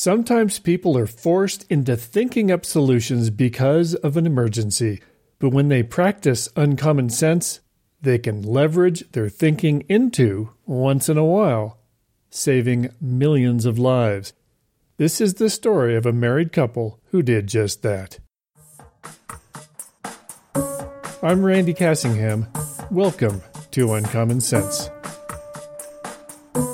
Sometimes people are forced into thinking up solutions because of an emergency, but when they practice uncommon sense, they can leverage their thinking into, once in a while, saving millions of lives. This is the story of a married couple who did just that. I'm Randy Cassingham. Welcome to Uncommon Sense.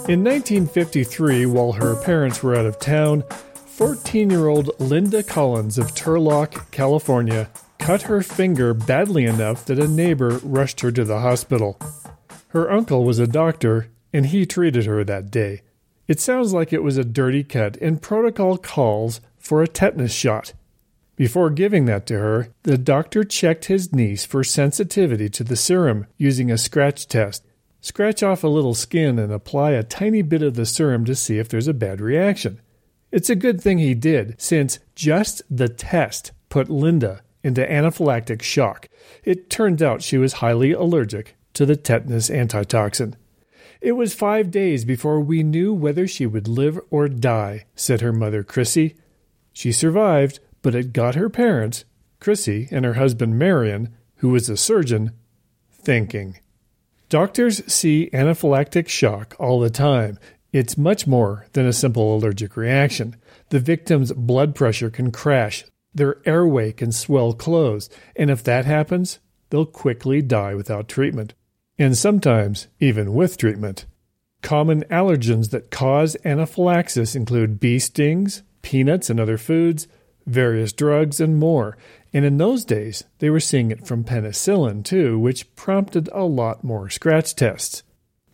In 1953, while her parents were out of town, 14 year old Linda Collins of Turlock, California, cut her finger badly enough that a neighbor rushed her to the hospital. Her uncle was a doctor, and he treated her that day. It sounds like it was a dirty cut, and protocol calls for a tetanus shot. Before giving that to her, the doctor checked his niece for sensitivity to the serum using a scratch test. Scratch off a little skin and apply a tiny bit of the serum to see if there's a bad reaction. It's a good thing he did, since just the test put Linda into anaphylactic shock. It turned out she was highly allergic to the tetanus antitoxin. It was five days before we knew whether she would live or die, said her mother, Chrissy. She survived, but it got her parents, Chrissy and her husband Marion, who was a surgeon, thinking. Doctors see anaphylactic shock all the time. It's much more than a simple allergic reaction. The victim's blood pressure can crash, their airway can swell closed, and if that happens, they'll quickly die without treatment. And sometimes even with treatment. Common allergens that cause anaphylaxis include bee stings, peanuts and other foods, various drugs, and more, and in those days, they were seeing it from penicillin too, which prompted a lot more scratch tests.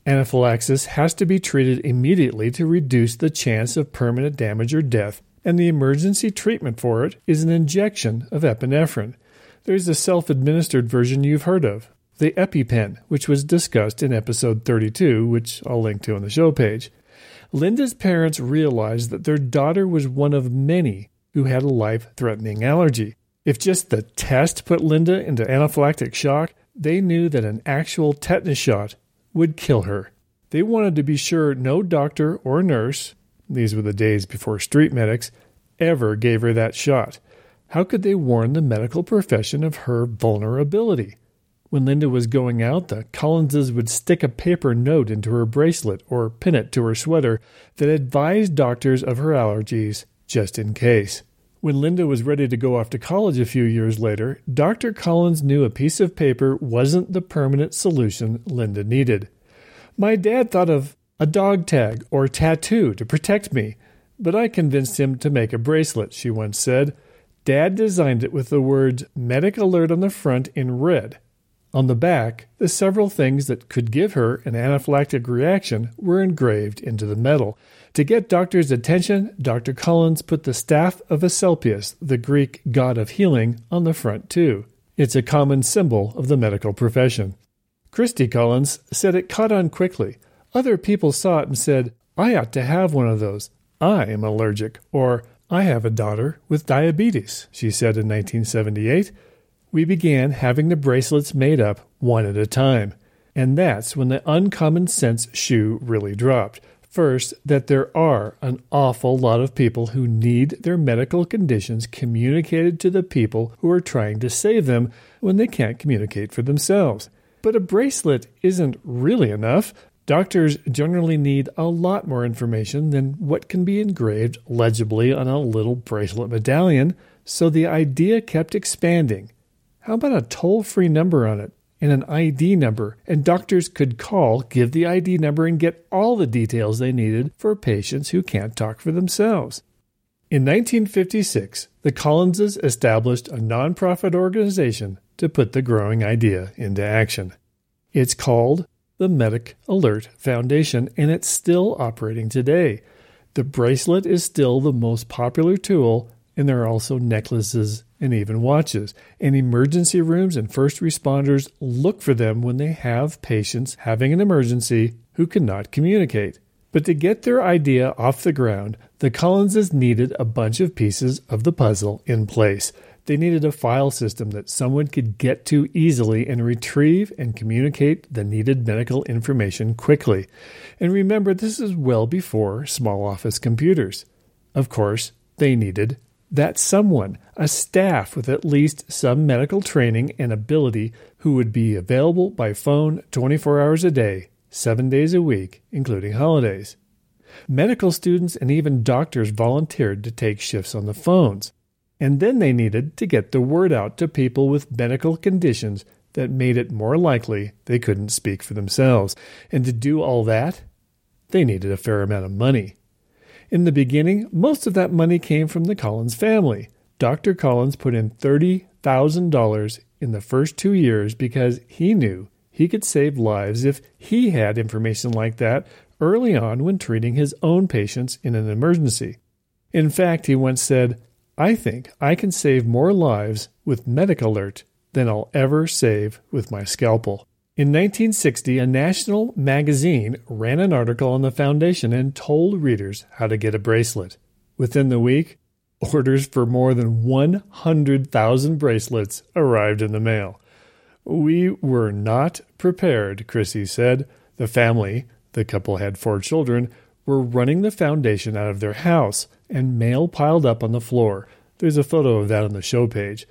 Anaphylaxis has to be treated immediately to reduce the chance of permanent damage or death, and the emergency treatment for it is an injection of epinephrine. There's a self administered version you've heard of, the EpiPen, which was discussed in episode 32, which I'll link to on the show page. Linda's parents realized that their daughter was one of many who had a life threatening allergy. If just the test put Linda into anaphylactic shock, they knew that an actual tetanus shot would kill her. They wanted to be sure no doctor or nurse, these were the days before street medics, ever gave her that shot. How could they warn the medical profession of her vulnerability? When Linda was going out, the Collinses would stick a paper note into her bracelet or pin it to her sweater that advised doctors of her allergies just in case. When Linda was ready to go off to college a few years later, Dr. Collins knew a piece of paper wasn't the permanent solution Linda needed. My dad thought of a dog tag or tattoo to protect me, but I convinced him to make a bracelet, she once said. Dad designed it with the words Medic Alert on the front in red. On the back, the several things that could give her an anaphylactic reaction were engraved into the metal. To get doctors' attention, Dr. Collins put the staff of Asclepius, the Greek god of healing, on the front too. It's a common symbol of the medical profession. Christy Collins said it caught on quickly. Other people saw it and said, I ought to have one of those. I am allergic. Or, I have a daughter with diabetes, she said in 1978. We began having the bracelets made up one at a time. And that's when the uncommon sense shoe really dropped. First, that there are an awful lot of people who need their medical conditions communicated to the people who are trying to save them when they can't communicate for themselves. But a bracelet isn't really enough. Doctors generally need a lot more information than what can be engraved legibly on a little bracelet medallion, so the idea kept expanding. How about a toll free number on it? and an ID number, and doctors could call, give the ID number, and get all the details they needed for patients who can't talk for themselves. In 1956, the Collinses established a nonprofit organization to put the growing idea into action. It's called the Medic Alert Foundation, and it's still operating today. The bracelet is still the most popular tool, and there are also necklaces and even watches. And emergency rooms and first responders look for them when they have patients having an emergency who cannot communicate. But to get their idea off the ground, the Collinses needed a bunch of pieces of the puzzle in place. They needed a file system that someone could get to easily and retrieve and communicate the needed medical information quickly. And remember, this is well before small office computers. Of course, they needed that someone, a staff with at least some medical training and ability who would be available by phone 24 hours a day, 7 days a week, including holidays. Medical students and even doctors volunteered to take shifts on the phones. And then they needed to get the word out to people with medical conditions that made it more likely they couldn't speak for themselves. And to do all that, they needed a fair amount of money. In the beginning, most of that money came from the Collins family. Dr. Collins put in $30,000 in the first two years because he knew he could save lives if he had information like that early on when treating his own patients in an emergency. In fact, he once said, I think I can save more lives with Medic Alert than I'll ever save with my scalpel. In 1960, a national magazine ran an article on the foundation and told readers how to get a bracelet. Within the week, orders for more than 100,000 bracelets arrived in the mail. We were not prepared, Chrissy said. The family, the couple had four children, were running the foundation out of their house, and mail piled up on the floor. There's a photo of that on the show page.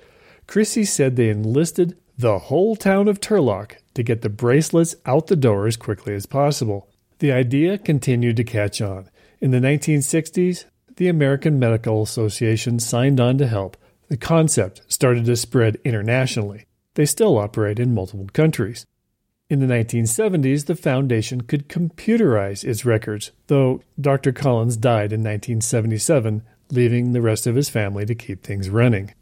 Chrissy said they enlisted the whole town of Turlock to get the bracelets out the door as quickly as possible. The idea continued to catch on. In the 1960s, the American Medical Association signed on to help. The concept started to spread internationally. They still operate in multiple countries. In the 1970s, the foundation could computerize its records, though Dr. Collins died in 1977, leaving the rest of his family to keep things running.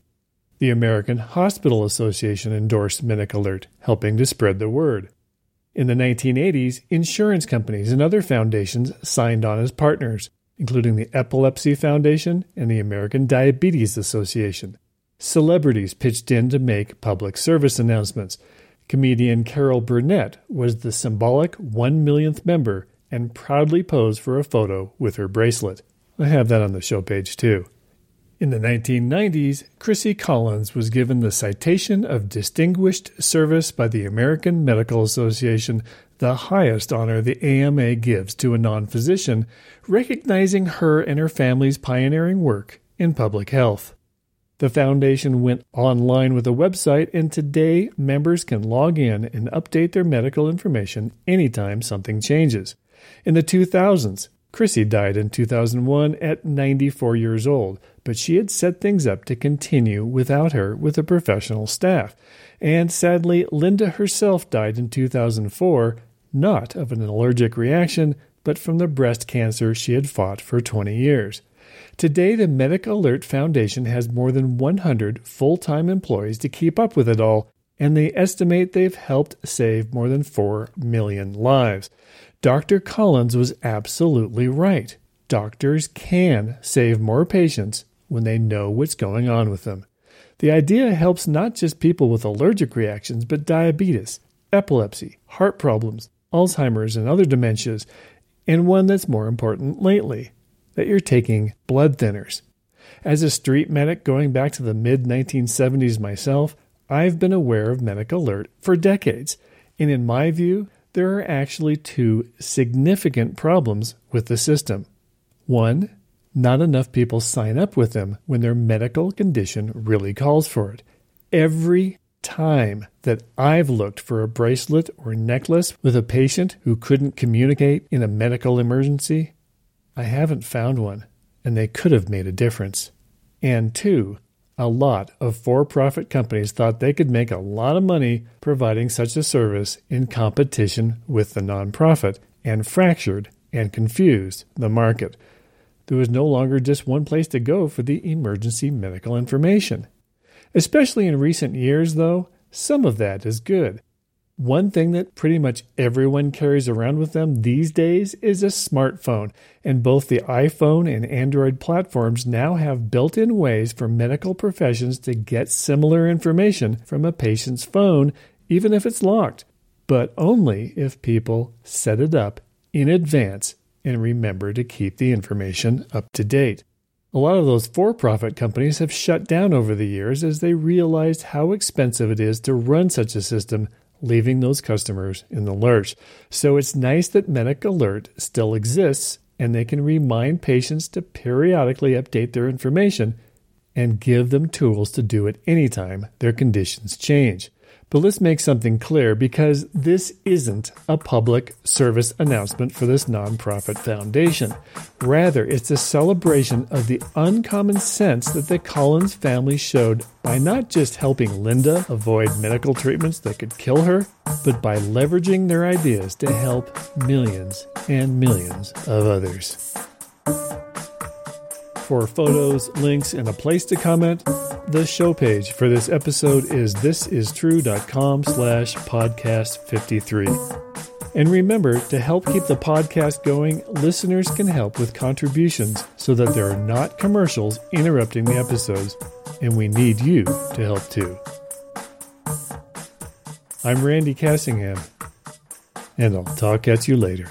The American Hospital Association endorsed Medic Alert, helping to spread the word. In the 1980s, insurance companies and other foundations signed on as partners, including the Epilepsy Foundation and the American Diabetes Association. Celebrities pitched in to make public service announcements, Comedian Carol Burnett was the symbolic one millionth member and proudly posed for a photo with her bracelet. I have that on the show page too. In the 1990s, Chrissy Collins was given the Citation of Distinguished Service by the American Medical Association, the highest honor the AMA gives to a non physician, recognizing her and her family's pioneering work in public health. The foundation went online with a website, and today members can log in and update their medical information anytime something changes. In the 2000s, Chrissy died in 2001 at 94 years old, but she had set things up to continue without her with a professional staff. And sadly, Linda herself died in 2004, not of an allergic reaction, but from the breast cancer she had fought for 20 years. Today, the Medic Alert Foundation has more than 100 full time employees to keep up with it all, and they estimate they've helped save more than 4 million lives. Dr. Collins was absolutely right. Doctors can save more patients when they know what's going on with them. The idea helps not just people with allergic reactions, but diabetes, epilepsy, heart problems, Alzheimer's, and other dementias, and one that's more important lately that you're taking blood thinners. As a street medic going back to the mid 1970s myself, I've been aware of Medic Alert for decades, and in my view, there are actually two significant problems with the system. One, not enough people sign up with them when their medical condition really calls for it. Every time that I've looked for a bracelet or necklace with a patient who couldn't communicate in a medical emergency, I haven't found one, and they could have made a difference. And two, a lot of for profit companies thought they could make a lot of money providing such a service in competition with the nonprofit and fractured and confused the market. There was no longer just one place to go for the emergency medical information. Especially in recent years, though, some of that is good. One thing that pretty much everyone carries around with them these days is a smartphone, and both the iPhone and Android platforms now have built in ways for medical professions to get similar information from a patient's phone, even if it's locked, but only if people set it up in advance and remember to keep the information up to date. A lot of those for profit companies have shut down over the years as they realized how expensive it is to run such a system leaving those customers in the lurch. So it's nice that Medic Alert still exists and they can remind patients to periodically update their information and give them tools to do it anytime their conditions change. But let's make something clear because this isn't a public service announcement for this nonprofit foundation. Rather, it's a celebration of the uncommon sense that the Collins family showed by not just helping Linda avoid medical treatments that could kill her, but by leveraging their ideas to help millions and millions of others. For photos, links, and a place to comment, the show page for this episode is thisistrue.com slash podcast 53. And remember, to help keep the podcast going, listeners can help with contributions so that there are not commercials interrupting the episodes, and we need you to help too. I'm Randy Cassingham, and I'll talk at you later.